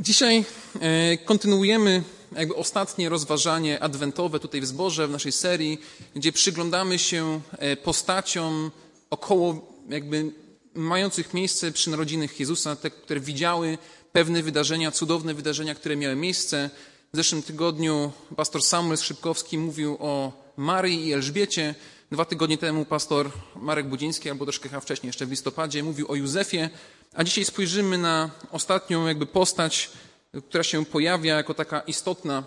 Dzisiaj e, kontynuujemy jakby ostatnie rozważanie adwentowe tutaj w zborze, w naszej serii, gdzie przyglądamy się e, postaciom około jakby mających miejsce przy narodzinach Jezusa, te, które widziały pewne wydarzenia, cudowne wydarzenia, które miały miejsce. W zeszłym tygodniu pastor Samuel Skrzypkowski mówił o Marii i Elżbiecie. Dwa tygodnie temu pastor Marek Budziński, albo troszkę wcześniej, jeszcze w listopadzie, mówił o Józefie. A dzisiaj spojrzymy na ostatnią jakby postać, która się pojawia jako taka istotna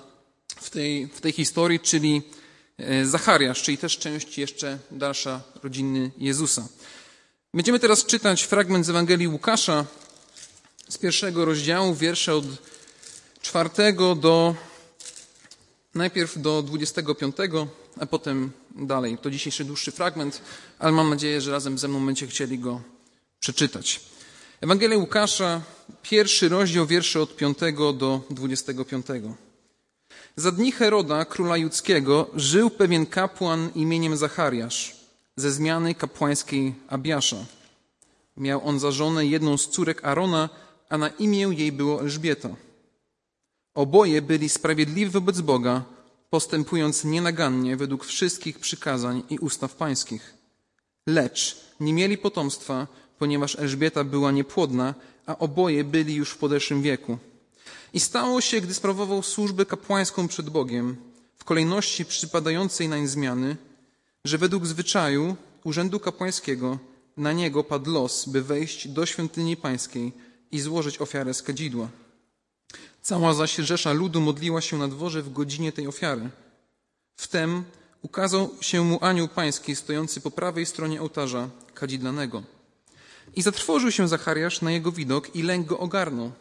w tej, w tej historii, czyli e, Zachariasz, czyli też część jeszcze dalsza rodziny Jezusa. Będziemy teraz czytać fragment z Ewangelii Łukasza z pierwszego rozdziału, wiersze od czwartego do najpierw do dwudziestego piątego, a potem dalej. To dzisiejszy dłuższy fragment, ale mam nadzieję, że razem ze mną będziecie chcieli go przeczytać. Ewangelia Łukasza, pierwszy rozdział, wiersze od 5 do 25. Za dni Heroda, króla judzkiego, żył pewien kapłan imieniem Zachariasz, ze zmiany kapłańskiej Abiasza. Miał on za żonę jedną z córek Arona, a na imię jej było Elżbieta. Oboje byli sprawiedliwi wobec Boga, postępując nienagannie według wszystkich przykazań i ustaw pańskich. Lecz nie mieli potomstwa, ponieważ Elżbieta była niepłodna, a oboje byli już w podeszłym wieku. I stało się, gdy sprawował służbę kapłańską przed Bogiem, w kolejności przypadającej nań zmiany, że według zwyczaju urzędu kapłańskiego na niego padł los, by wejść do świątyni pańskiej i złożyć ofiarę z kadzidła. Cała zaś rzesza ludu modliła się na dworze w godzinie tej ofiary. Wtem ukazał się mu anioł pański stojący po prawej stronie ołtarza kadzidlanego. I zatrwożył się Zachariasz na jego widok i lęk go ogarnął.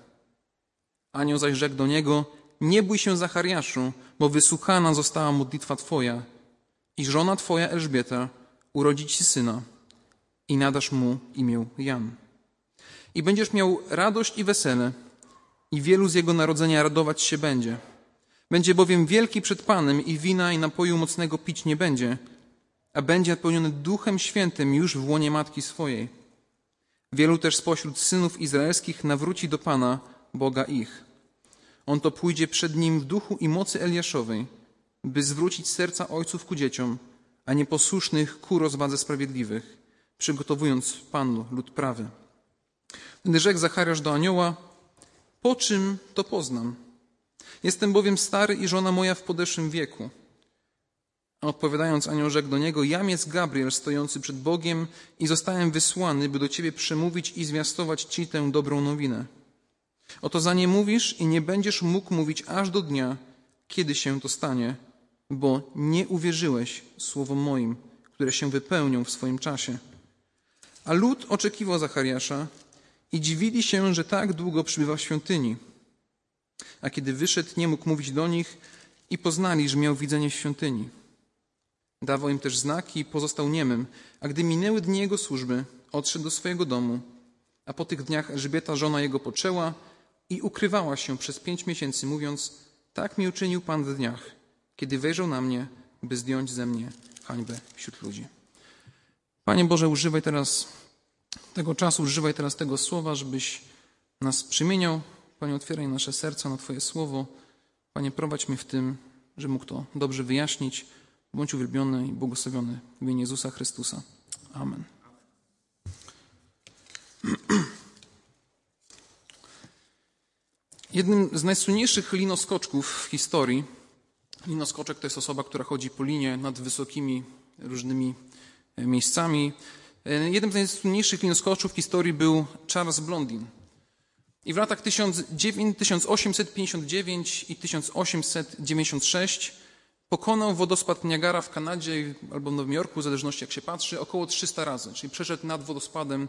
Anioł zaś rzekł do niego, nie bój się Zachariaszu, bo wysłuchana została modlitwa twoja i żona twoja Elżbieta urodzi ci syna i nadasz mu imię Jan. I będziesz miał radość i wesele i wielu z jego narodzenia radować się będzie. Będzie bowiem wielki przed Panem i wina i napoju mocnego pić nie będzie, a będzie napełniony Duchem Świętym już w łonie matki swojej. Wielu też spośród synów izraelskich nawróci do Pana, Boga ich. On to pójdzie przed nim w duchu i mocy Eliaszowej, by zwrócić serca ojców ku dzieciom, a nieposłusznych ku rozwadze sprawiedliwych, przygotowując Panu lud prawy. Gdy rzekł Zachariasz do anioła, po czym to poznam? Jestem bowiem stary i żona moja w podeszłym wieku. A odpowiadając anioł rzekł do niego, jam jest Gabriel stojący przed Bogiem i zostałem wysłany, by do ciebie przemówić i zwiastować ci tę dobrą nowinę. Oto za nie mówisz i nie będziesz mógł mówić aż do dnia, kiedy się to stanie, bo nie uwierzyłeś słowom moim, które się wypełnią w swoim czasie. A lud oczekiwał Zachariasza i dziwili się, że tak długo przybywa w świątyni. A kiedy wyszedł, nie mógł mówić do nich i poznali, że miał widzenie w świątyni. Dawał im też znaki i pozostał niemym, a gdy minęły dni jego służby, odszedł do swojego domu, a po tych dniach Elżbieta, żona jego, poczęła i ukrywała się przez pięć miesięcy, mówiąc, tak mi uczynił Pan w dniach, kiedy wejrzał na mnie, by zdjąć ze mnie hańbę wśród ludzi. Panie Boże, używaj teraz tego czasu, używaj teraz tego słowa, żebyś nas przemieniał. Panie, otwieraj nasze serca na Twoje słowo. Panie, prowadź mnie w tym, że mógł to dobrze wyjaśnić. Bądź uwielbiony i błogosławiony w imieniu Jezusa Chrystusa. Amen. Jednym z najsłynniejszych linoskoczków w historii, linoskoczek to jest osoba, która chodzi po linie nad wysokimi różnymi e, miejscami. E, jednym z najsłynniejszych linoskoczów w historii był Charles Blondin. I w latach 1859 i 1896 Pokonał wodospad Niagara w Kanadzie albo w Nowym Jorku, w zależności jak się patrzy, około 300 razy, czyli przeszedł nad wodospadem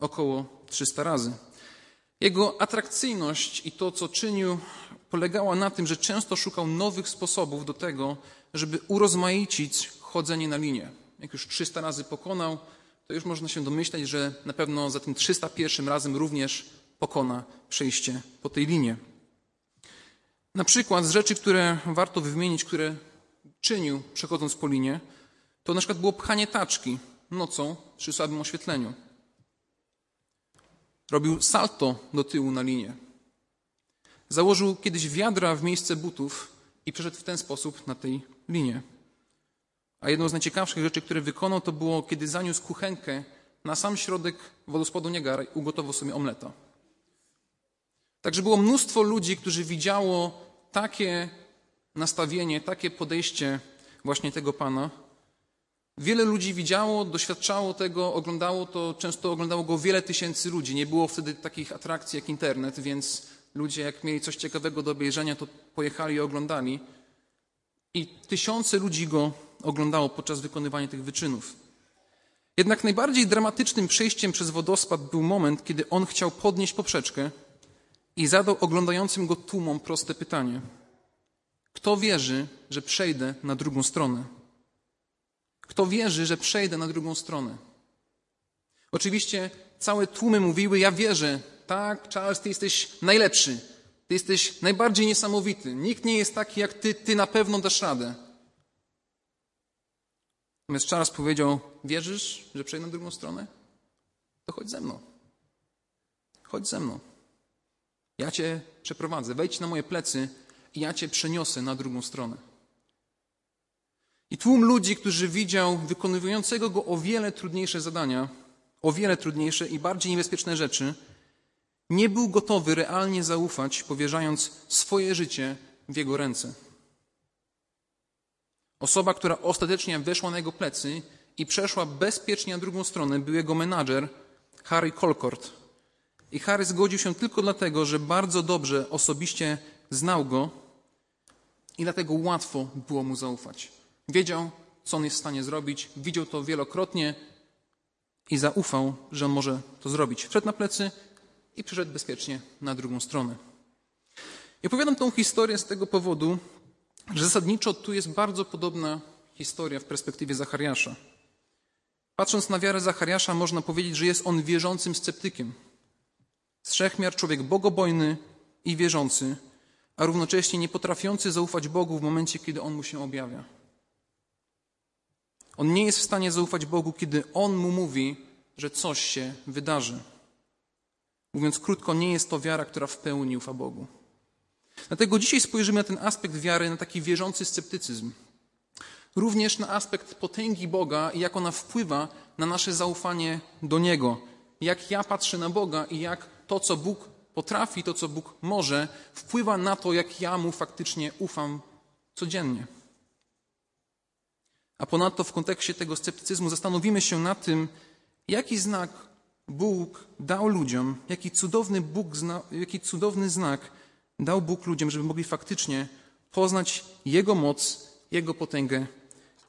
około 300 razy. Jego atrakcyjność i to, co czynił, polegała na tym, że często szukał nowych sposobów do tego, żeby urozmaicić chodzenie na linie. Jak już 300 razy pokonał, to już można się domyśleć, że na pewno za tym 301 razem również pokona przejście po tej linie. Na przykład z rzeczy, które warto wymienić, które czynił, przechodząc po linie, to na przykład było pchanie taczki nocą przy słabym oświetleniu. Robił salto do tyłu na linię. założył kiedyś wiadra w miejsce butów i przeszedł w ten sposób na tej linie. A jedną z najciekawszych rzeczy, które wykonał, to było, kiedy zaniósł kuchenkę na sam środek wodospadu Niagara i ugotował sobie omleta. Także było mnóstwo ludzi, którzy widziało takie nastawienie, takie podejście właśnie tego Pana. Wiele ludzi widziało, doświadczało tego, oglądało to, często oglądało go wiele tysięcy ludzi. Nie było wtedy takich atrakcji jak internet, więc ludzie jak mieli coś ciekawego do obejrzenia, to pojechali i oglądali. I tysiące ludzi go oglądało podczas wykonywania tych wyczynów. Jednak najbardziej dramatycznym przejściem przez wodospad był moment, kiedy on chciał podnieść poprzeczkę i zadał oglądającym go tłumom proste pytanie: Kto wierzy, że przejdę na drugą stronę? Kto wierzy, że przejdę na drugą stronę? Oczywiście całe tłumy mówiły: Ja wierzę, tak, Charles, ty jesteś najlepszy, ty jesteś najbardziej niesamowity, nikt nie jest taki jak ty, ty na pewno dasz radę. Natomiast Charles powiedział: Wierzysz, że przejdę na drugą stronę? To chodź ze mną. Chodź ze mną. Ja cię przeprowadzę. Wejdź na moje plecy i ja cię przeniosę na drugą stronę. I tłum ludzi, którzy widział wykonującego go o wiele trudniejsze zadania, o wiele trudniejsze i bardziej niebezpieczne rzeczy, nie był gotowy realnie zaufać, powierzając swoje życie w jego ręce. Osoba, która ostatecznie weszła na jego plecy i przeszła bezpiecznie na drugą stronę, był jego menadżer Harry Colcord. I Harry zgodził się tylko dlatego, że bardzo dobrze osobiście znał go i dlatego łatwo było mu zaufać. Wiedział, co on jest w stanie zrobić, widział to wielokrotnie i zaufał, że on może to zrobić. Wszedł na plecy i przyszedł bezpiecznie na drugą stronę. I opowiadam tą historię z tego powodu, że zasadniczo tu jest bardzo podobna historia w perspektywie Zachariasza. Patrząc na wiarę Zachariasza, można powiedzieć, że jest on wierzącym sceptykiem. Strzechmiar człowiek bogobojny i wierzący, a równocześnie nie potrafiący zaufać Bogu w momencie, kiedy On mu się objawia. On nie jest w stanie zaufać Bogu, kiedy On mu mówi, że coś się wydarzy. Mówiąc krótko, nie jest to wiara, która w pełni ufa Bogu. Dlatego dzisiaj spojrzymy na ten aspekt wiary, na taki wierzący sceptycyzm. Również na aspekt potęgi Boga i jak ona wpływa na nasze zaufanie do Niego. Jak ja patrzę na Boga i jak to, co Bóg potrafi, to, co Bóg może, wpływa na to, jak ja Mu faktycznie ufam codziennie. A ponadto w kontekście tego sceptycyzmu zastanowimy się na tym, jaki znak Bóg dał ludziom, jaki cudowny, Bóg zna, jaki cudowny znak dał Bóg ludziom, żeby mogli faktycznie poznać Jego moc, Jego potęgę,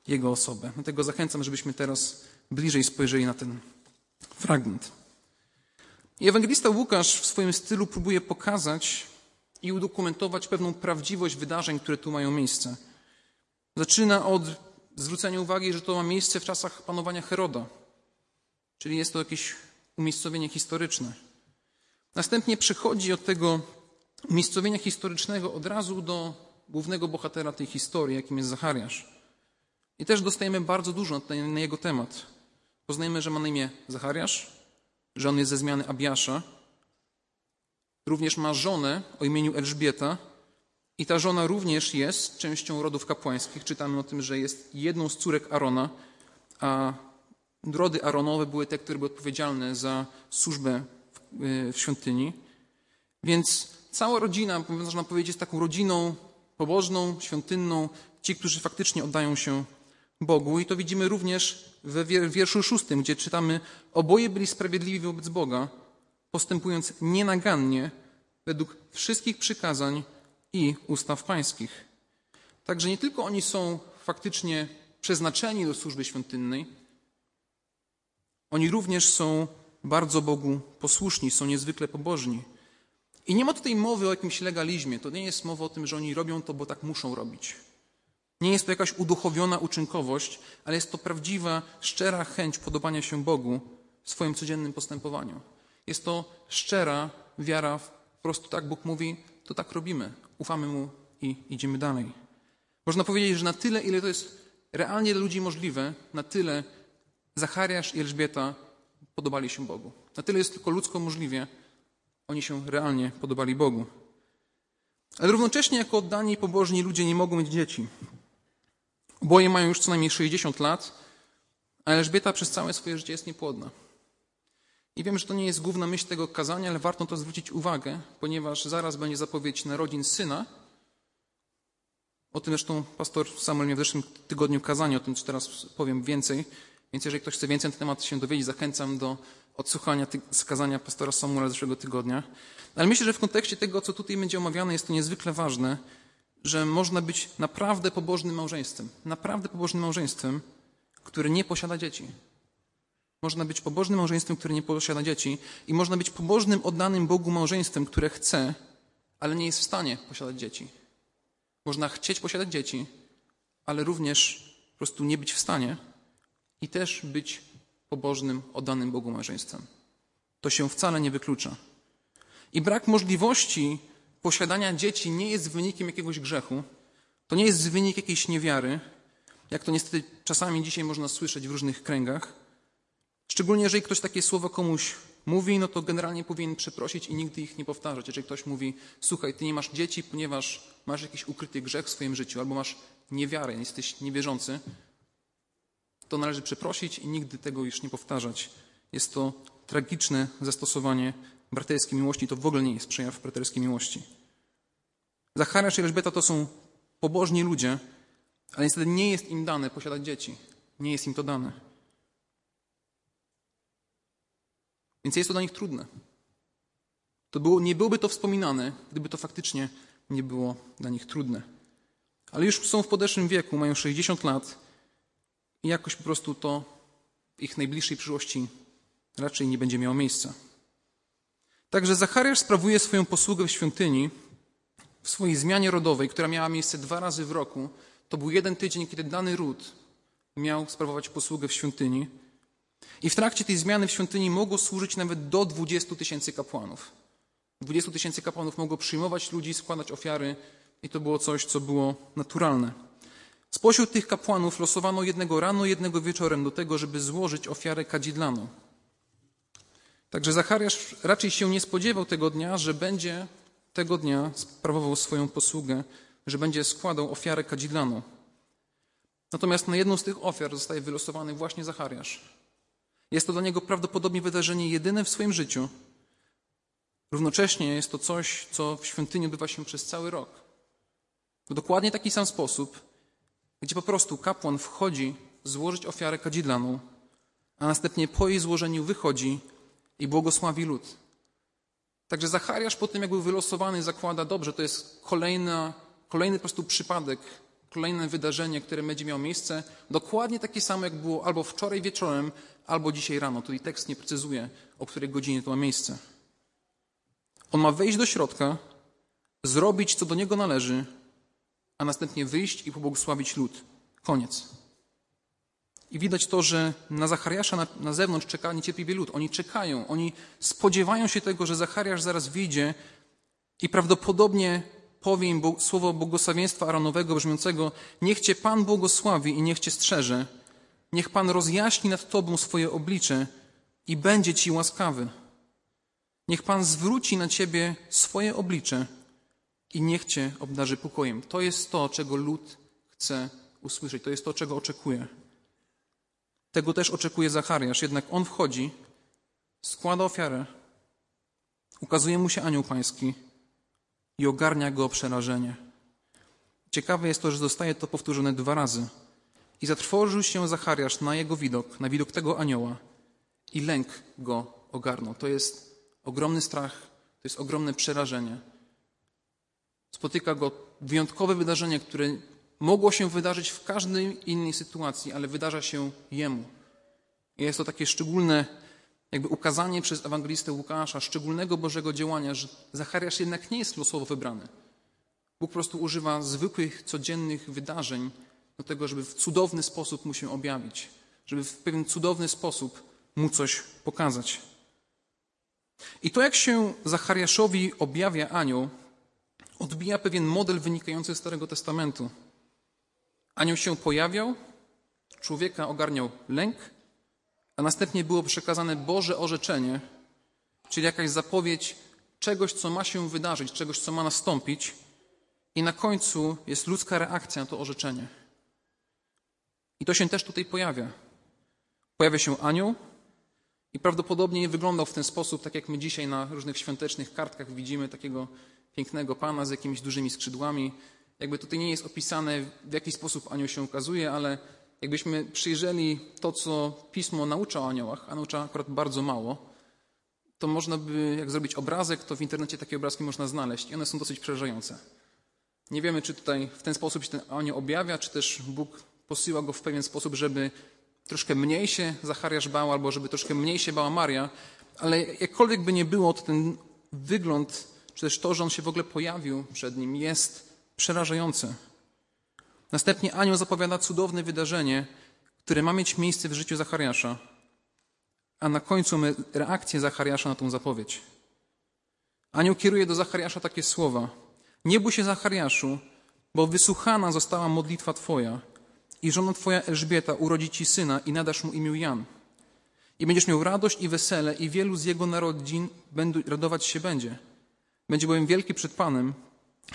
Jego osobę. Dlatego zachęcam, żebyśmy teraz bliżej spojrzeli na ten fragment. I ewangelista Łukasz w swoim stylu próbuje pokazać i udokumentować pewną prawdziwość wydarzeń, które tu mają miejsce. Zaczyna od zwrócenia uwagi, że to ma miejsce w czasach panowania Heroda, czyli jest to jakieś umiejscowienie historyczne. Następnie przechodzi od tego umiejscowienia historycznego od razu do głównego bohatera tej historii, jakim jest Zachariasz. I też dostajemy bardzo dużo na jego temat. Poznajemy, że ma na imię Zachariasz, że on jest ze zmiany Abiasza. Również ma żonę o imieniu Elżbieta i ta żona również jest częścią rodów kapłańskich. Czytamy o tym, że jest jedną z córek Arona, a rody Aronowe były te, które były odpowiedzialne za służbę w świątyni. Więc cała rodzina, można powiedzieć, jest taką rodziną pobożną, świątynną, ci, którzy faktycznie oddają się Bogu. I to widzimy również w wierszu szóstym, gdzie czytamy: Oboje byli sprawiedliwi wobec Boga, postępując nienagannie według wszystkich przykazań i ustaw pańskich. Także nie tylko oni są faktycznie przeznaczeni do służby świątynnej, oni również są bardzo Bogu posłuszni, są niezwykle pobożni. I nie ma tutaj mowy o jakimś legalizmie. To nie jest mowa o tym, że oni robią to, bo tak muszą robić. Nie jest to jakaś uduchowiona uczynkowość, ale jest to prawdziwa, szczera chęć podobania się Bogu w swoim codziennym postępowaniu. Jest to szczera wiara, po prostu tak Bóg mówi, to tak robimy. Ufamy Mu i idziemy dalej. Można powiedzieć, że na tyle, ile to jest realnie dla ludzi możliwe, na tyle Zachariasz i Elżbieta podobali się Bogu. Na tyle jest tylko ludzko możliwie, oni się realnie podobali Bogu. Ale równocześnie jako oddani i pobożni ludzie nie mogą mieć dzieci. Oboje mają już co najmniej 60 lat, a Elżbieta przez całe swoje życie jest niepłodna. I wiem, że to nie jest główna myśl tego kazania, ale warto to zwrócić uwagę, ponieważ zaraz będzie zapowiedź narodzin syna. O tym zresztą pastor Samuel miał w zeszłym tygodniu kazanie, o tym teraz powiem więcej. Więc jeżeli ktoś chce więcej na ten temat się dowiedzieć, zachęcam do odsłuchania kazania pastora Samuela z zeszłego tygodnia. Ale myślę, że w kontekście tego, co tutaj będzie omawiane, jest to niezwykle ważne, że można być naprawdę pobożnym małżeństwem. Naprawdę pobożnym małżeństwem, które nie posiada dzieci. Można być pobożnym małżeństwem, które nie posiada dzieci, i można być pobożnym, oddanym Bogu małżeństwem, które chce, ale nie jest w stanie posiadać dzieci. Można chcieć posiadać dzieci, ale również po prostu nie być w stanie i też być pobożnym, oddanym Bogu małżeństwem. To się wcale nie wyklucza. I brak możliwości posiadania dzieci nie jest wynikiem jakiegoś grzechu, to nie jest wynik jakiejś niewiary, jak to niestety czasami dzisiaj można słyszeć w różnych kręgach. Szczególnie jeżeli ktoś takie słowa komuś mówi, no to generalnie powinien przeprosić i nigdy ich nie powtarzać. Jeżeli ktoś mówi, słuchaj, ty nie masz dzieci, ponieważ masz jakiś ukryty grzech w swoim życiu, albo masz niewiarę, jesteś niewierzący, to należy przeprosić i nigdy tego już nie powtarzać. Jest to tragiczne zastosowanie braterskiej miłości. To w ogóle nie jest przejaw braterskiej miłości. Zachariasz i Elżbieta to są pobożni ludzie, ale niestety nie jest im dane posiadać dzieci. Nie jest im to dane. Więc jest to dla nich trudne. To było, nie byłoby to wspominane, gdyby to faktycznie nie było dla nich trudne. Ale już są w podeszłym wieku, mają 60 lat i jakoś po prostu to w ich najbliższej przyszłości raczej nie będzie miało miejsca. Także Zachariasz sprawuje swoją posługę w świątyni w swojej zmianie rodowej, która miała miejsce dwa razy w roku. To był jeden tydzień, kiedy dany ród miał sprawować posługę w świątyni. I w trakcie tej zmiany w świątyni mogło służyć nawet do 20 tysięcy kapłanów. 20 tysięcy kapłanów mogło przyjmować ludzi, składać ofiary i to było coś, co było naturalne. Spośród tych kapłanów losowano jednego rano, jednego wieczorem do tego, żeby złożyć ofiarę kadzidlaną. Także Zachariasz raczej się nie spodziewał tego dnia, że będzie tego dnia sprawował swoją posługę, że będzie składał ofiarę kadzidlaną. Natomiast na jedną z tych ofiar zostaje wylosowany właśnie Zachariasz. Jest to dla niego prawdopodobnie wydarzenie jedyne w swoim życiu. Równocześnie jest to coś, co w świątyni odbywa się przez cały rok. W dokładnie taki sam sposób, gdzie po prostu kapłan wchodzi złożyć ofiarę kadzidlaną, a następnie po jej złożeniu wychodzi i błogosławi lud. Także Zachariasz po tym, jak był wylosowany, zakłada, dobrze, to jest kolejna, kolejny po prostu przypadek, kolejne wydarzenie, które będzie miało miejsce, dokładnie takie samo, jak było albo wczoraj wieczorem, albo dzisiaj rano. Tutaj tekst nie precyzuje, o której godzinie to ma miejsce. On ma wejść do środka, zrobić, co do niego należy, a następnie wyjść i pobłogosławić lud. Koniec. I widać to, że na Zachariasza na, na zewnątrz czeka niecierpliwie lud. Oni czekają, oni spodziewają się tego, że Zachariasz zaraz wyjdzie i prawdopodobnie powie im słowo błogosławieństwa Aronowego brzmiącego Niech Cię Pan błogosławi i niech Cię strzeże. Niech Pan rozjaśni nad Tobą swoje oblicze i będzie Ci łaskawy. Niech Pan zwróci na Ciebie swoje oblicze i niech Cię obdarzy pokojem. To jest to, czego lud chce usłyszeć. To jest to, czego oczekuje. Tego też oczekuje Zachariasz, jednak on wchodzi, składa ofiarę, ukazuje mu się anioł pański i ogarnia go przerażenie. Ciekawe jest to, że zostaje to powtórzone dwa razy. I zatrwożył się Zachariasz na jego widok, na widok tego anioła i lęk go ogarnął. To jest ogromny strach, to jest ogromne przerażenie. Spotyka go wyjątkowe wydarzenie, które mogło się wydarzyć w każdej innej sytuacji, ale wydarza się jemu. I jest to takie szczególne, jakby ukazanie przez ewangelistę Łukasza szczególnego Bożego działania, że Zachariasz jednak nie jest losowo wybrany. Bóg po prostu używa zwykłych, codziennych wydarzeń do tego, żeby w cudowny sposób mu się objawić, żeby w pewien cudowny sposób mu coś pokazać. I to, jak się Zachariaszowi objawia anioł, odbija pewien model wynikający z Starego Testamentu. Anioł się pojawiał, człowieka ogarniał lęk, a następnie było przekazane Boże orzeczenie, czyli jakaś zapowiedź czegoś, co ma się wydarzyć, czegoś, co ma nastąpić. i na końcu jest ludzka reakcja na to orzeczenie. I to się też tutaj pojawia. Pojawia się anioł i prawdopodobnie nie wyglądał w ten sposób, tak jak my dzisiaj na różnych świątecznych kartkach widzimy takiego pięknego pana z jakimiś dużymi skrzydłami. Jakby tutaj nie jest opisane, w jaki sposób anioł się ukazuje, ale jakbyśmy przyjrzeli to, co Pismo naucza o aniołach, a naucza akurat bardzo mało, to można by, jak zrobić obrazek, to w internecie takie obrazki można znaleźć i one są dosyć przerażające. Nie wiemy, czy tutaj w ten sposób się ten anioł objawia, czy też Bóg posyła go w pewien sposób, żeby troszkę mniej się Zachariasz bał, albo żeby troszkę mniej się bała Maria, ale jakkolwiek by nie było, to ten wygląd, czy też to, że on się w ogóle pojawił przed nim, jest przerażające. Następnie anioł zapowiada cudowne wydarzenie, które ma mieć miejsce w życiu Zachariasza, a na końcu my reakcję Zachariasza na tą zapowiedź. Anioł kieruje do Zachariasza takie słowa: Nie bój się, Zachariaszu, bo wysłuchana została modlitwa Twoja i żona Twoja Elżbieta urodzi Ci syna i nadasz mu imię Jan. I będziesz miał radość i wesele i wielu z jego narodzin radować się będzie. Będzie bowiem wielki przed Panem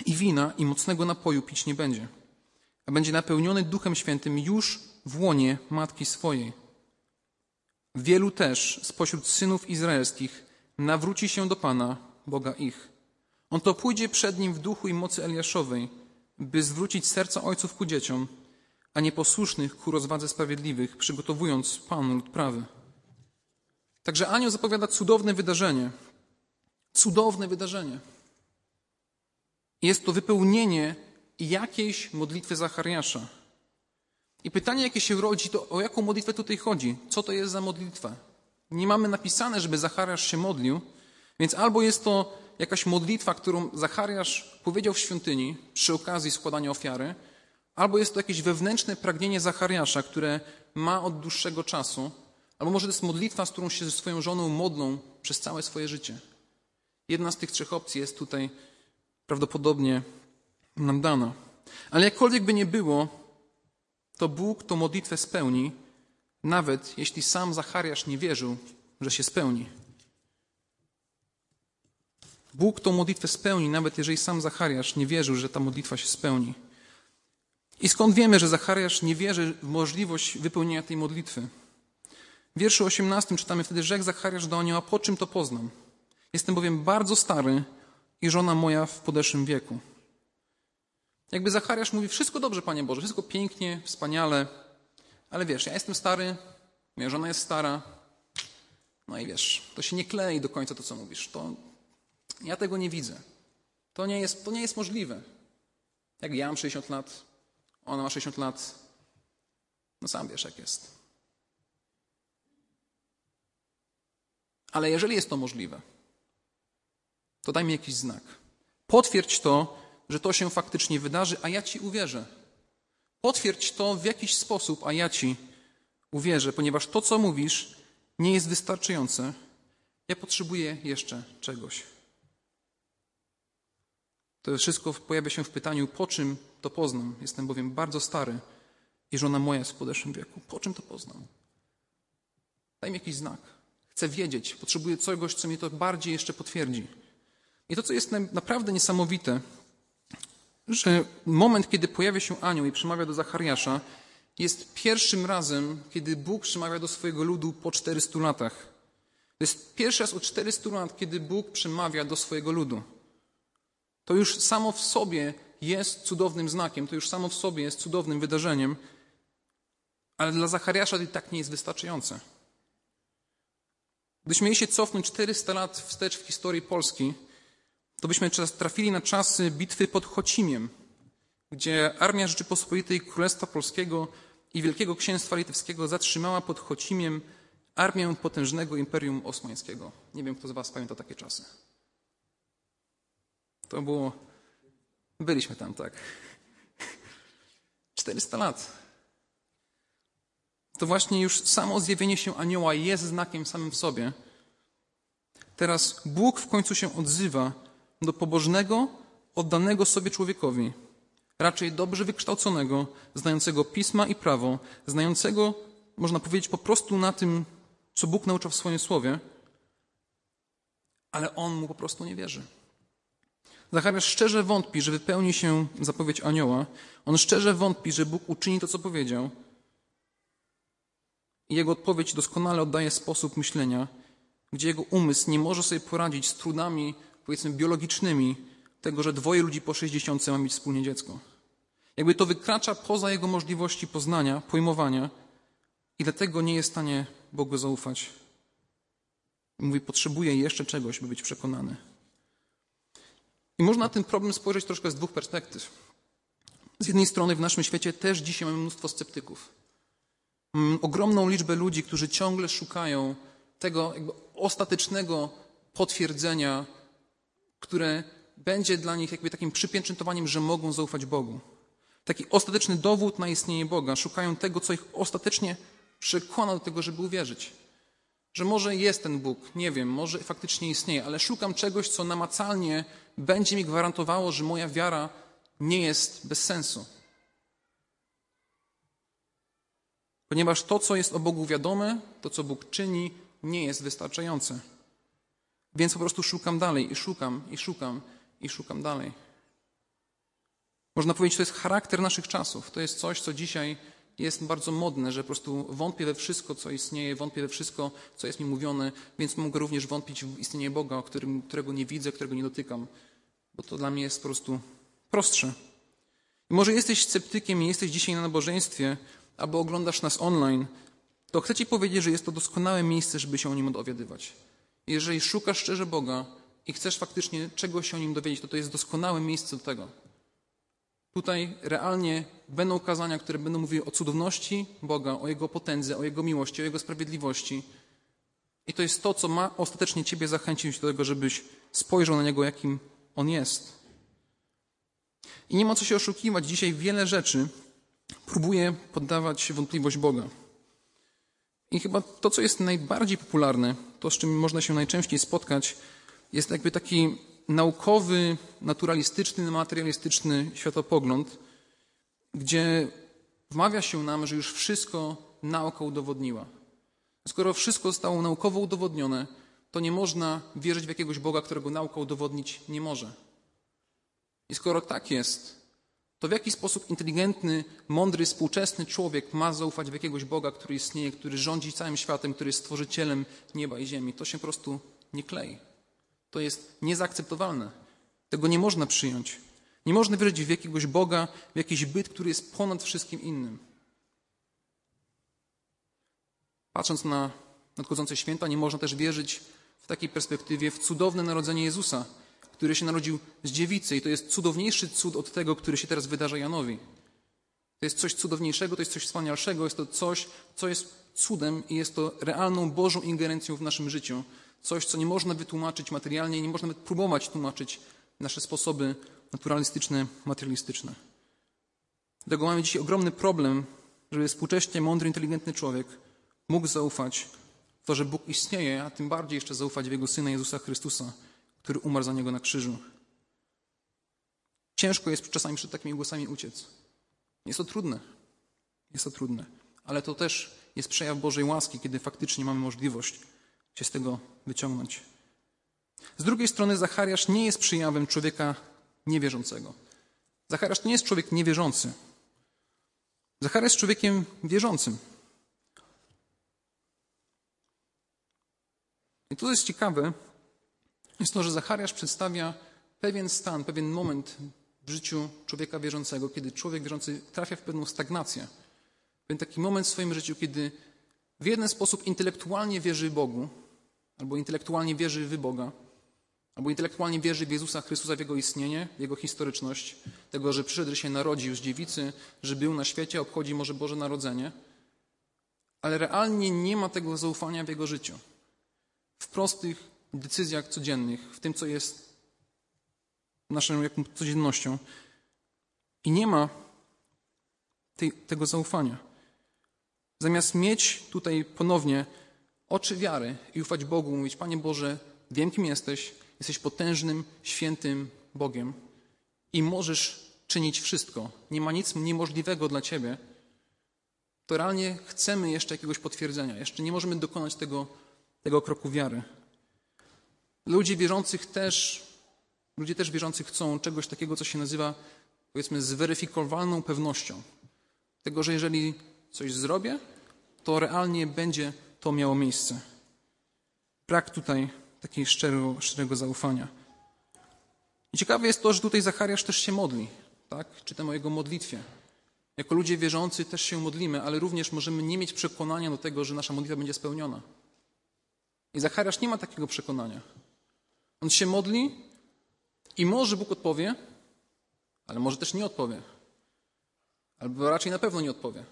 i wina i mocnego napoju pić nie będzie. A będzie napełniony Duchem Świętym już w łonie matki swojej. Wielu też spośród synów izraelskich nawróci się do Pana, Boga ich. On to pójdzie przed nim w duchu i mocy Eliaszowej, by zwrócić serca ojców ku dzieciom, a nieposłusznych ku rozwadze sprawiedliwych, przygotowując Panu lud prawy. Także anioł zapowiada cudowne wydarzenie. Cudowne wydarzenie. Jest to wypełnienie jakiejś modlitwy Zachariasza. I pytanie, jakie się rodzi, to o jaką modlitwę tutaj chodzi? Co to jest za modlitwa? Nie mamy napisane, żeby Zachariasz się modlił, więc albo jest to jakaś modlitwa, którą Zachariasz powiedział w świątyni przy okazji składania ofiary, albo jest to jakieś wewnętrzne pragnienie Zachariasza, które ma od dłuższego czasu, albo może to jest modlitwa, z którą się ze swoją żoną modlą przez całe swoje życie. Jedna z tych trzech opcji jest tutaj prawdopodobnie nam dana. Ale jakkolwiek by nie było, to Bóg tą modlitwę spełni, nawet jeśli sam Zachariasz nie wierzył, że się spełni. Bóg tą modlitwę spełni, nawet jeżeli sam Zachariasz nie wierzył, że ta modlitwa się spełni. I skąd wiemy, że Zachariasz nie wierzy w możliwość wypełnienia tej modlitwy? W wierszu 18 czytamy wtedy, rzekł Zachariasz do anioła, po czym to poznam? Jestem bowiem bardzo stary i żona moja w podeszłym wieku. Jakby Zachariasz mówi, wszystko dobrze, Panie Boże, wszystko pięknie, wspaniale, ale wiesz, ja jestem stary, moja żona jest stara, no i wiesz, to się nie klei do końca to, co mówisz. To ja tego nie widzę. To nie jest, to nie jest możliwe. Jak ja mam 60 lat, ona ma 60 lat, no sam wiesz, jak jest. Ale jeżeli jest to możliwe, to daj mi jakiś znak. Potwierdź to, że to się faktycznie wydarzy, a ja ci uwierzę. Potwierdź to w jakiś sposób, a ja ci uwierzę, ponieważ to, co mówisz, nie jest wystarczające. Ja potrzebuję jeszcze czegoś. To wszystko pojawia się w pytaniu, po czym to poznam. Jestem bowiem bardzo stary i żona moja jest w podeszłym wieku. Po czym to poznam? Daj mi jakiś znak. Chcę wiedzieć, potrzebuję czegoś, co mi to bardziej jeszcze potwierdzi. I to, co jest naprawdę niesamowite, że moment, kiedy pojawia się anioł i przemawia do Zachariasza, jest pierwszym razem, kiedy Bóg przemawia do swojego ludu po 400 latach. To jest pierwszy raz od 400 lat, kiedy Bóg przemawia do swojego ludu. To już samo w sobie jest cudownym znakiem, to już samo w sobie jest cudownym wydarzeniem, ale dla Zachariasza to i tak nie jest wystarczające. Gdybyśmy mieli się cofnąć 400 lat wstecz w historii Polski, to byśmy trafili na czasy bitwy pod Chocimiem, gdzie armia Rzeczypospolitej Królestwa Polskiego i Wielkiego Księstwa Litewskiego zatrzymała pod Chocimiem armię potężnego Imperium Osmańskiego. Nie wiem, kto z Was pamięta takie czasy. To było. Byliśmy tam, tak. 400 lat. To właśnie już samo zjawienie się anioła jest znakiem samym w sobie. Teraz Bóg w końcu się odzywa do pobożnego, oddanego sobie człowiekowi, raczej dobrze wykształconego, znającego pisma i prawo, znającego, można powiedzieć, po prostu na tym, co Bóg nauczał w swoim słowie, ale on mu po prostu nie wierzy. Zachariasz szczerze wątpi, że wypełni się zapowiedź anioła. On szczerze wątpi, że Bóg uczyni to, co powiedział. I jego odpowiedź doskonale oddaje sposób myślenia, gdzie jego umysł nie może sobie poradzić z trudami, powiedzmy, biologicznymi tego, że dwoje ludzi po 60 ma mieć wspólnie dziecko. Jakby to wykracza poza jego możliwości poznania, pojmowania i dlatego nie jest w stanie Bogu zaufać. Mówi, potrzebuje jeszcze czegoś, by być przekonany. I można na ten problem spojrzeć troszkę z dwóch perspektyw. Z jednej strony w naszym świecie też dzisiaj mamy mnóstwo sceptyków. Mamy ogromną liczbę ludzi, którzy ciągle szukają tego ostatecznego potwierdzenia, które będzie dla nich jakby takim przypieczętowaniem, że mogą zaufać Bogu. Taki ostateczny dowód na istnienie Boga. Szukają tego, co ich ostatecznie przekona do tego, żeby uwierzyć. Że może jest ten Bóg, nie wiem, może faktycznie istnieje, ale szukam czegoś, co namacalnie będzie mi gwarantowało, że moja wiara nie jest bez sensu. Ponieważ to, co jest o Bogu wiadome, to, co Bóg czyni, nie jest wystarczające. Więc po prostu szukam dalej i szukam i szukam i szukam dalej. Można powiedzieć, to jest charakter naszych czasów. To jest coś, co dzisiaj jest bardzo modne, że po prostu wątpię we wszystko, co istnieje, wątpię we wszystko, co jest mi mówione, więc mogę również wątpić w istnienie Boga, którym, którego nie widzę, którego nie dotykam, bo to dla mnie jest po prostu prostsze. Może jesteś sceptykiem i jesteś dzisiaj na nabożeństwie, albo oglądasz nas online, to chcę Ci powiedzieć, że jest to doskonałe miejsce, żeby się o nim dowiadywać. Jeżeli szukasz szczerze Boga i chcesz faktycznie czegoś o nim dowiedzieć, to to jest doskonałe miejsce do tego. Tutaj realnie będą kazania, które będą mówiły o cudowności Boga, o Jego potędze, o Jego miłości, o Jego sprawiedliwości. I to jest to, co ma ostatecznie Ciebie zachęcić do tego, żebyś spojrzał na Niego, jakim On jest. I nie ma co się oszukiwać. Dzisiaj wiele rzeczy próbuje poddawać wątpliwość Boga. I chyba to, co jest najbardziej popularne, to z czym można się najczęściej spotkać, jest jakby taki naukowy, naturalistyczny, materialistyczny światopogląd, gdzie wmawia się nam, że już wszystko nauka udowodniła. Skoro wszystko zostało naukowo udowodnione, to nie można wierzyć w jakiegoś Boga, którego nauka udowodnić nie może. I skoro tak jest, to w jaki sposób inteligentny, mądry, współczesny człowiek ma zaufać w jakiegoś Boga, który istnieje, który rządzi całym światem, który jest stworzycielem nieba i ziemi? To się po prostu nie klei. To jest niezaakceptowalne. Tego nie można przyjąć. Nie można wierzyć w jakiegoś Boga, w jakiś byt, który jest ponad wszystkim innym. Patrząc na nadchodzące święta, nie można też wierzyć w takiej perspektywie w cudowne narodzenie Jezusa, który się narodził z dziewicy i to jest cudowniejszy cud od tego, który się teraz wydarza Janowi. To jest coś cudowniejszego, to jest coś wspanialszego, jest to coś, co jest cudem i jest to realną Bożą ingerencją w naszym życiu. Coś, co nie można wytłumaczyć materialnie, nie można nawet próbować tłumaczyć nasze sposoby naturalistyczne, materialistyczne. Dlatego mamy dzisiaj ogromny problem, żeby współcześnie mądry, inteligentny człowiek mógł zaufać w to, że Bóg istnieje, a tym bardziej jeszcze zaufać w Jego Syna Jezusa Chrystusa, który umarł za Niego na krzyżu. Ciężko jest czasami przed takimi głosami uciec. Jest to trudne. Jest to trudne. Ale to też jest przejaw Bożej łaski, kiedy faktycznie mamy możliwość się z tego wyciągnąć. Z drugiej strony Zachariasz nie jest przejawem człowieka niewierzącego. Zachariasz to nie jest człowiek niewierzący. Zachariasz jest człowiekiem wierzącym. I to, jest ciekawe, jest to, że Zachariasz przedstawia pewien stan, pewien moment w życiu człowieka wierzącego, kiedy człowiek wierzący trafia w pewną stagnację. Pewien taki moment w swoim życiu, kiedy w jeden sposób intelektualnie wierzy Bogu, albo intelektualnie wierzy w Boga, albo intelektualnie wierzy w Jezusa Chrystusa, w Jego istnienie, w Jego historyczność, tego, że przyszedł, się narodził z dziewicy, że był na świecie, obchodzi może Boże Narodzenie, ale realnie nie ma tego zaufania w Jego życiu. W prostych decyzjach codziennych, w tym, co jest naszą jaką codziennością. I nie ma tej, tego zaufania. Zamiast mieć tutaj ponownie oczy wiary i ufać Bogu, mówić: Panie Boże, wiem, kim jesteś, jesteś potężnym, świętym Bogiem i możesz czynić wszystko. Nie ma nic niemożliwego dla Ciebie. To realnie chcemy jeszcze jakiegoś potwierdzenia. Jeszcze nie możemy dokonać tego, tego kroku wiary. Ludzi wierzących też Ludzie też wierzący chcą czegoś takiego, co się nazywa, powiedzmy, zweryfikowalną pewnością. Tego, że jeżeli coś zrobię, to realnie będzie to miało miejsce. Brak tutaj takiego szczerego, szczerego zaufania. I ciekawe jest to, że tutaj Zachariasz też się modli. Tak? Czytam o jego modlitwie. Jako ludzie wierzący też się modlimy, ale również możemy nie mieć przekonania do tego, że nasza modlitwa będzie spełniona. I Zachariasz nie ma takiego przekonania. On się modli i może Bóg odpowie, ale może też nie odpowie. Albo raczej na pewno nie odpowie.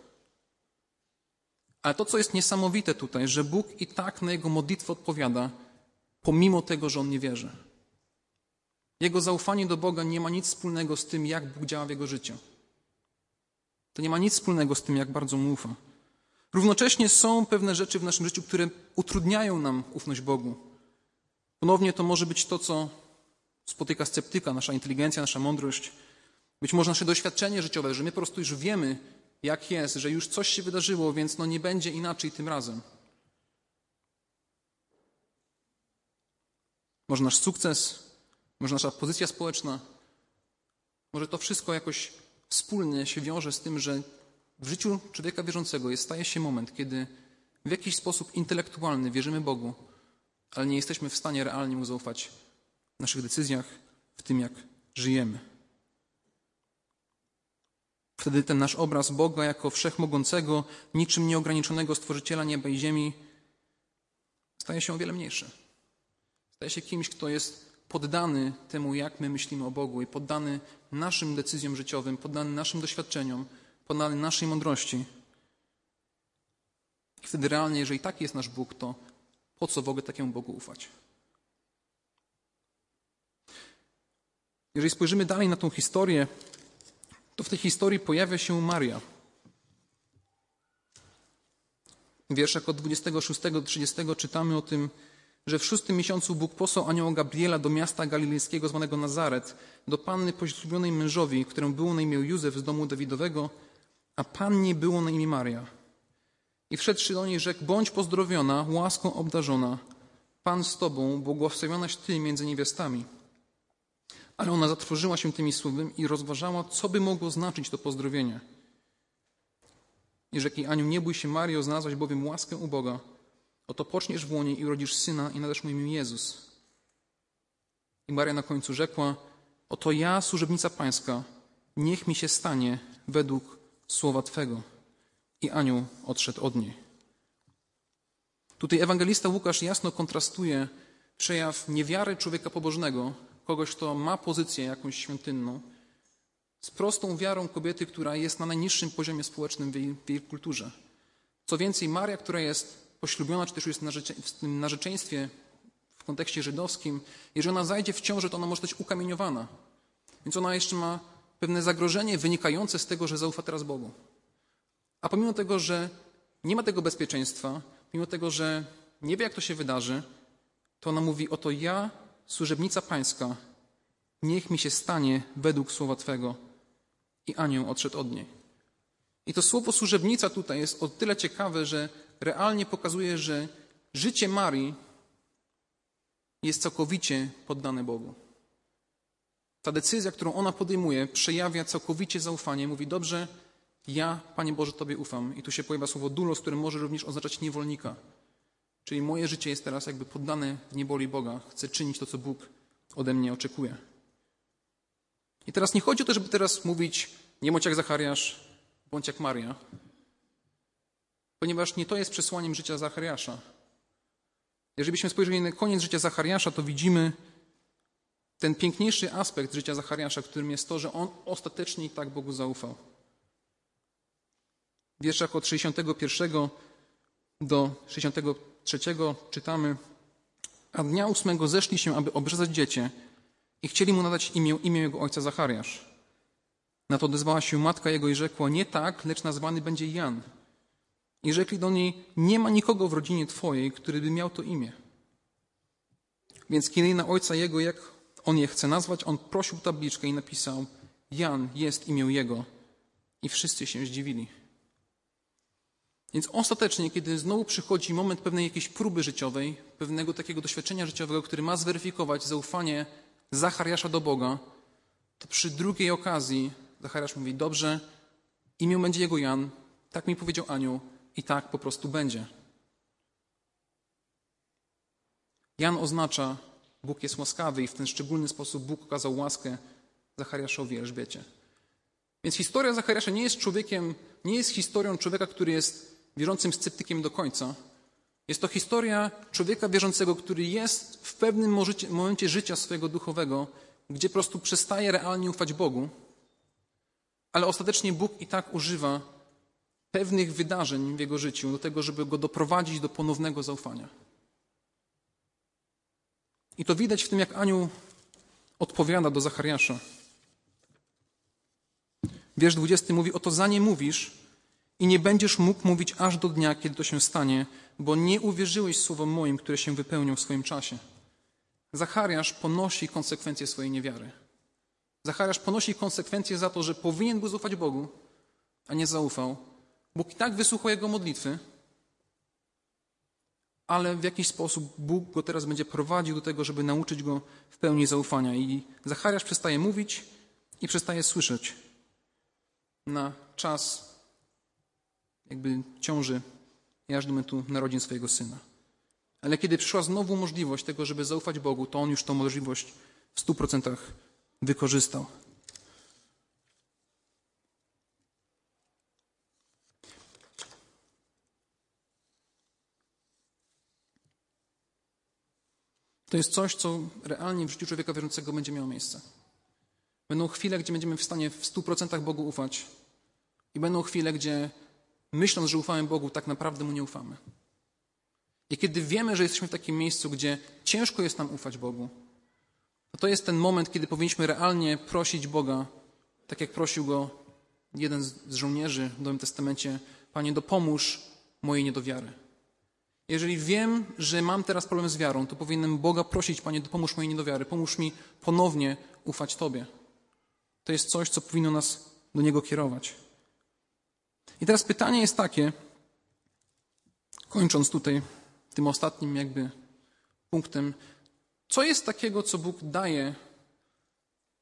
Ale to, co jest niesamowite tutaj, że Bóg i tak na jego modlitwę odpowiada, pomimo tego, że on nie wierzy. Jego zaufanie do Boga nie ma nic wspólnego z tym, jak Bóg działa w jego życiu. To nie ma nic wspólnego z tym, jak bardzo mu ufa. Równocześnie są pewne rzeczy w naszym życiu, które utrudniają nam ufność Bogu. Ponownie to może być to, co spotyka sceptyka, nasza inteligencja, nasza mądrość. Być może nasze doświadczenie życiowe, że my po prostu już wiemy, jak jest, że już coś się wydarzyło, więc no nie będzie inaczej tym razem. Może nasz sukces, może nasza pozycja społeczna, może to wszystko jakoś wspólnie się wiąże z tym, że w życiu człowieka wierzącego jest, staje się moment, kiedy w jakiś sposób intelektualny wierzymy Bogu, ale nie jesteśmy w stanie realnie Mu zaufać w naszych decyzjach, w tym, jak żyjemy. Wtedy ten nasz obraz Boga jako wszechmogącego, niczym nieograniczonego stworzyciela nieba i ziemi staje się o wiele mniejszy. Staje się kimś, kto jest poddany temu, jak my myślimy o Bogu i poddany naszym decyzjom życiowym, poddany naszym doświadczeniom, poddany naszej mądrości. I wtedy realnie, jeżeli taki jest nasz Bóg, to po co w ogóle takiemu Bogu ufać? Jeżeli spojrzymy dalej na tą historię, to w tej historii pojawia się Maria. W wierszach od 26 do 30 czytamy o tym, że w szóstym miesiącu Bóg posłał anioła Gabriela do miasta galilejskiego zwanego Nazaret, do panny poślubionej mężowi, którą było na imię Józef z domu Dawidowego, a pannie było na imię Maria. I wszedłszy do niej rzekł, bądź pozdrowiona, łaską obdarzona, Pan z tobą, błogosławionaś ty między niewiastami. Ale ona zatrwożyła się tymi słowy i rozważała, co by mogło znaczyć to pozdrowienie. I rzekł jej Aniu, nie bój się Mario, znalazłaś bowiem łaskę u Boga. Oto poczniesz w łonie i urodzisz syna i nadasz mu imię Jezus. I Maria na końcu rzekła, oto ja, służebnica pańska, niech mi się stanie według słowa Twego. I anioł odszedł od niej. Tutaj ewangelista Łukasz jasno kontrastuje przejaw niewiary człowieka pobożnego, kogoś, kto ma pozycję jakąś świątynną, z prostą wiarą kobiety, która jest na najniższym poziomie społecznym w jej, w jej kulturze. Co więcej, Maria, która jest poślubiona, czy też jest w tym narzeczeństwie w kontekście żydowskim, jeżeli ona zajdzie w ciążę, to ona może być ukamieniowana. Więc ona jeszcze ma pewne zagrożenie wynikające z tego, że zaufa teraz Bogu. A pomimo tego, że nie ma tego bezpieczeństwa, mimo tego, że nie wie, jak to się wydarzy, to ona mówi: Oto ja, służebnica pańska, niech mi się stanie według słowa Twego. I anioł odszedł od niej. I to słowo służebnica tutaj jest o tyle ciekawe, że realnie pokazuje, że życie Marii jest całkowicie poddane Bogu. Ta decyzja, którą ona podejmuje, przejawia całkowicie zaufanie. Mówi, dobrze, ja, Panie Boże, Tobie ufam. I tu się pojawia słowo dulos, które może również oznaczać niewolnika. Czyli moje życie jest teraz jakby poddane w nieboli Boga. Chcę czynić to, co Bóg ode mnie oczekuje. I teraz nie chodzi o to, żeby teraz mówić, nie bądź jak Zachariasz, bądź jak Maria. Ponieważ nie to jest przesłaniem życia Zachariasza. Jeżeli byśmy spojrzeli na koniec życia Zachariasza, to widzimy ten piękniejszy aspekt życia Zachariasza, którym jest to, że on ostatecznie i tak Bogu zaufał. W wierszach od 61 do 63 czytamy A dnia ósmego zeszli się, aby obrzezać dziecię i chcieli mu nadać imię, imię jego ojca Zachariasz. Na to odezwała się matka jego i rzekła, nie tak, lecz nazwany będzie Jan. I rzekli do niej, nie ma nikogo w rodzinie twojej, który by miał to imię. Więc kiedy na ojca jego, jak on je chce nazwać, on prosił tabliczkę i napisał, Jan jest imię jego. I wszyscy się zdziwili. Więc ostatecznie, kiedy znowu przychodzi moment pewnej jakiejś próby życiowej, pewnego takiego doświadczenia życiowego, który ma zweryfikować zaufanie Zachariasza do Boga, to przy drugiej okazji Zachariasz mówi, dobrze, imię będzie jego Jan, tak mi powiedział anioł i tak po prostu będzie. Jan oznacza, Bóg jest łaskawy i w ten szczególny sposób Bóg okazał łaskę Zachariaszowi Elżbiecie. Więc historia Zachariasza nie jest człowiekiem, nie jest historią człowieka, który jest wierzącym sceptykiem do końca. Jest to historia człowieka wierzącego, który jest w pewnym momencie życia swojego duchowego, gdzie po prostu przestaje realnie ufać Bogu, ale ostatecznie Bóg i tak używa pewnych wydarzeń w jego życiu do tego, żeby go doprowadzić do ponownego zaufania. I to widać w tym, jak Aniu odpowiada do Zachariasza. Wiersz 20 mówi: Oto za nie mówisz i nie będziesz mógł mówić aż do dnia, kiedy to się stanie, bo nie uwierzyłeś słowom moim, które się wypełnią w swoim czasie. Zachariasz ponosi konsekwencje swojej niewiary. Zachariasz ponosi konsekwencje za to, że powinien był zaufać Bogu, a nie zaufał. Bóg i tak wysłuchał jego modlitwy, ale w jakiś sposób Bóg go teraz będzie prowadził do tego, żeby nauczyć go w pełni zaufania. I Zachariasz przestaje mówić i przestaje słyszeć na czas jakby ciąży i aż do momentu narodzin swojego syna. Ale kiedy przyszła znowu możliwość tego, żeby zaufać Bogu, to on już tą możliwość w stu procentach wykorzystał. To jest coś, co realnie w życiu człowieka wierzącego będzie miało miejsce. Będą chwile, gdzie będziemy w stanie w stu procentach Bogu ufać i będą chwile, gdzie myśląc, że ufamy Bogu, tak naprawdę Mu nie ufamy. I kiedy wiemy, że jesteśmy w takim miejscu, gdzie ciężko jest nam ufać Bogu, to to jest ten moment, kiedy powinniśmy realnie prosić Boga, tak jak prosił go jeden z żołnierzy w Nowym Testamencie, Panie, dopomóż mojej niedowiary. Jeżeli wiem, że mam teraz problem z wiarą, to powinienem Boga prosić, Panie, dopomóż mojej niedowiary, pomóż mi ponownie ufać Tobie. To jest coś, co powinno nas do Niego kierować. I teraz pytanie jest takie, kończąc tutaj tym ostatnim jakby punktem, co jest takiego, co Bóg daje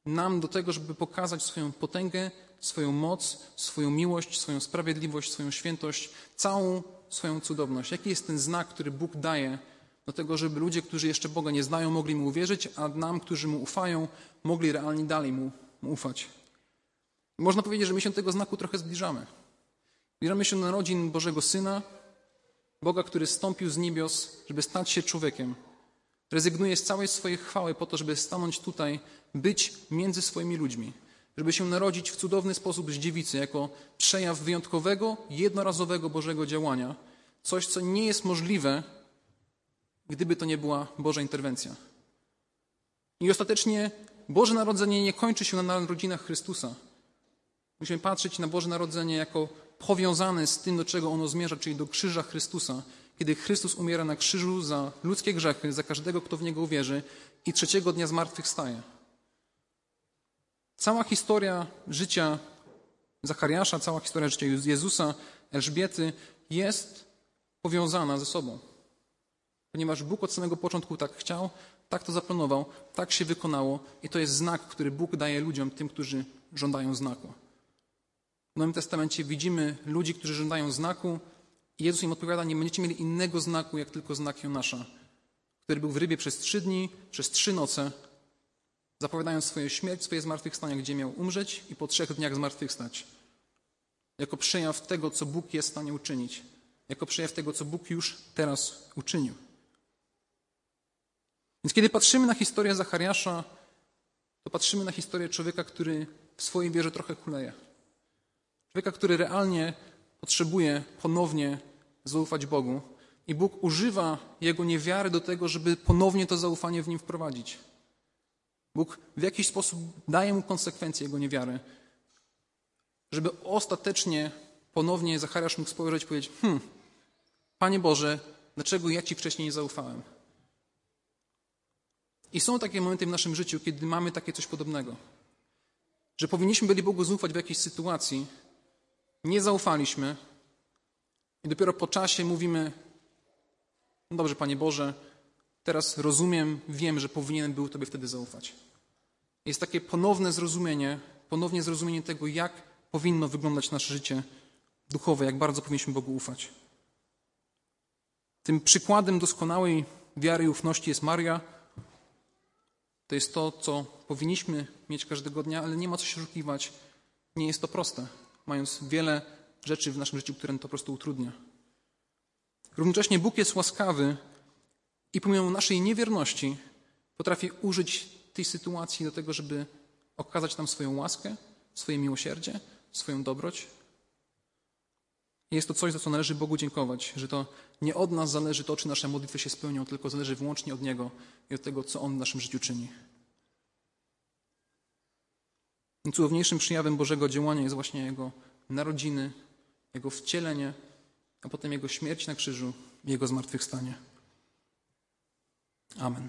nam do tego, żeby pokazać swoją potęgę, swoją moc, swoją miłość, swoją sprawiedliwość, swoją świętość, całą swoją cudowność? Jaki jest ten znak, który Bóg daje do tego, żeby ludzie, którzy jeszcze Boga nie znają, mogli Mu uwierzyć, a nam, którzy Mu ufają, mogli realnie dalej Mu, mu ufać? Można powiedzieć, że my się tego znaku trochę zbliżamy. Zbliżamy się do narodzin Bożego Syna, Boga, który stąpił z niebios, żeby stać się człowiekiem. Rezygnuje z całej swojej chwały po to, żeby stanąć tutaj, być między swoimi ludźmi, żeby się narodzić w cudowny sposób z dziewicy, jako przejaw wyjątkowego, jednorazowego Bożego działania. Coś, co nie jest możliwe, gdyby to nie była Boża interwencja. I ostatecznie Boże Narodzenie nie kończy się na narodzinach Chrystusa. Musimy patrzeć na Boże Narodzenie jako powiązane z tym, do czego ono zmierza, czyli do krzyża Chrystusa, kiedy Chrystus umiera na krzyżu za ludzkie grzechy, za każdego, kto w Niego uwierzy i trzeciego dnia zmartwychwstaje. Cała historia życia Zachariasza, cała historia życia Jezusa, Elżbiety jest powiązana ze sobą. Ponieważ Bóg od samego początku tak chciał, tak to zaplanował, tak się wykonało i to jest znak, który Bóg daje ludziom, tym, którzy żądają znaku. W Nowym Testamencie widzimy ludzi, którzy żądają znaku i Jezus im odpowiada, nie będziecie mieli innego znaku, jak tylko znak Jonasza, który był w rybie przez trzy dni, przez trzy noce, zapowiadając swoją śmierć, swoje zmartwychwstanie, gdzie miał umrzeć i po trzech dniach zmartwychwstać. Jako przejaw tego, co Bóg jest w stanie uczynić. Jako przejaw tego, co Bóg już teraz uczynił. Więc kiedy patrzymy na historię Zachariasza, to patrzymy na historię człowieka, który w swojej wierze trochę kuleje. Człowieka, który realnie potrzebuje ponownie zaufać Bogu i Bóg używa jego niewiary do tego, żeby ponownie to zaufanie w nim wprowadzić. Bóg w jakiś sposób daje mu konsekwencje jego niewiary, żeby ostatecznie ponownie Zachariasz mógł spojrzeć i powiedzieć: Hmm, Panie Boże, dlaczego ja Ci wcześniej nie zaufałem? I są takie momenty w naszym życiu, kiedy mamy takie coś podobnego. Że powinniśmy byli Bogu zaufać w jakiejś sytuacji, nie zaufaliśmy i dopiero po czasie mówimy: No dobrze, Panie Boże, teraz rozumiem, wiem, że powinienem był Tobie wtedy zaufać. Jest takie ponowne zrozumienie, ponownie zrozumienie tego, jak powinno wyglądać nasze życie duchowe, jak bardzo powinniśmy Bogu ufać. Tym przykładem doskonałej wiary i ufności jest Maria. To jest to, co powinniśmy mieć każdego dnia, ale nie ma co się oszukiwać. Nie jest to proste, mając wiele rzeczy w naszym życiu, które to po prostu utrudnia. Równocześnie Bóg jest łaskawy i pomimo naszej niewierności potrafi użyć tej sytuacji do tego, żeby okazać nam swoją łaskę, swoje miłosierdzie, swoją dobroć. Jest to coś, za co należy Bogu dziękować, że to nie od nas zależy to, czy nasze modlitwy się spełnią, tylko zależy wyłącznie od Niego i od tego, co On w naszym życiu czyni. Cudowniejszym przejawem Bożego działania jest właśnie Jego narodziny, Jego wcielenie, a potem Jego śmierć na krzyżu i Jego zmartwychwstanie. Amen.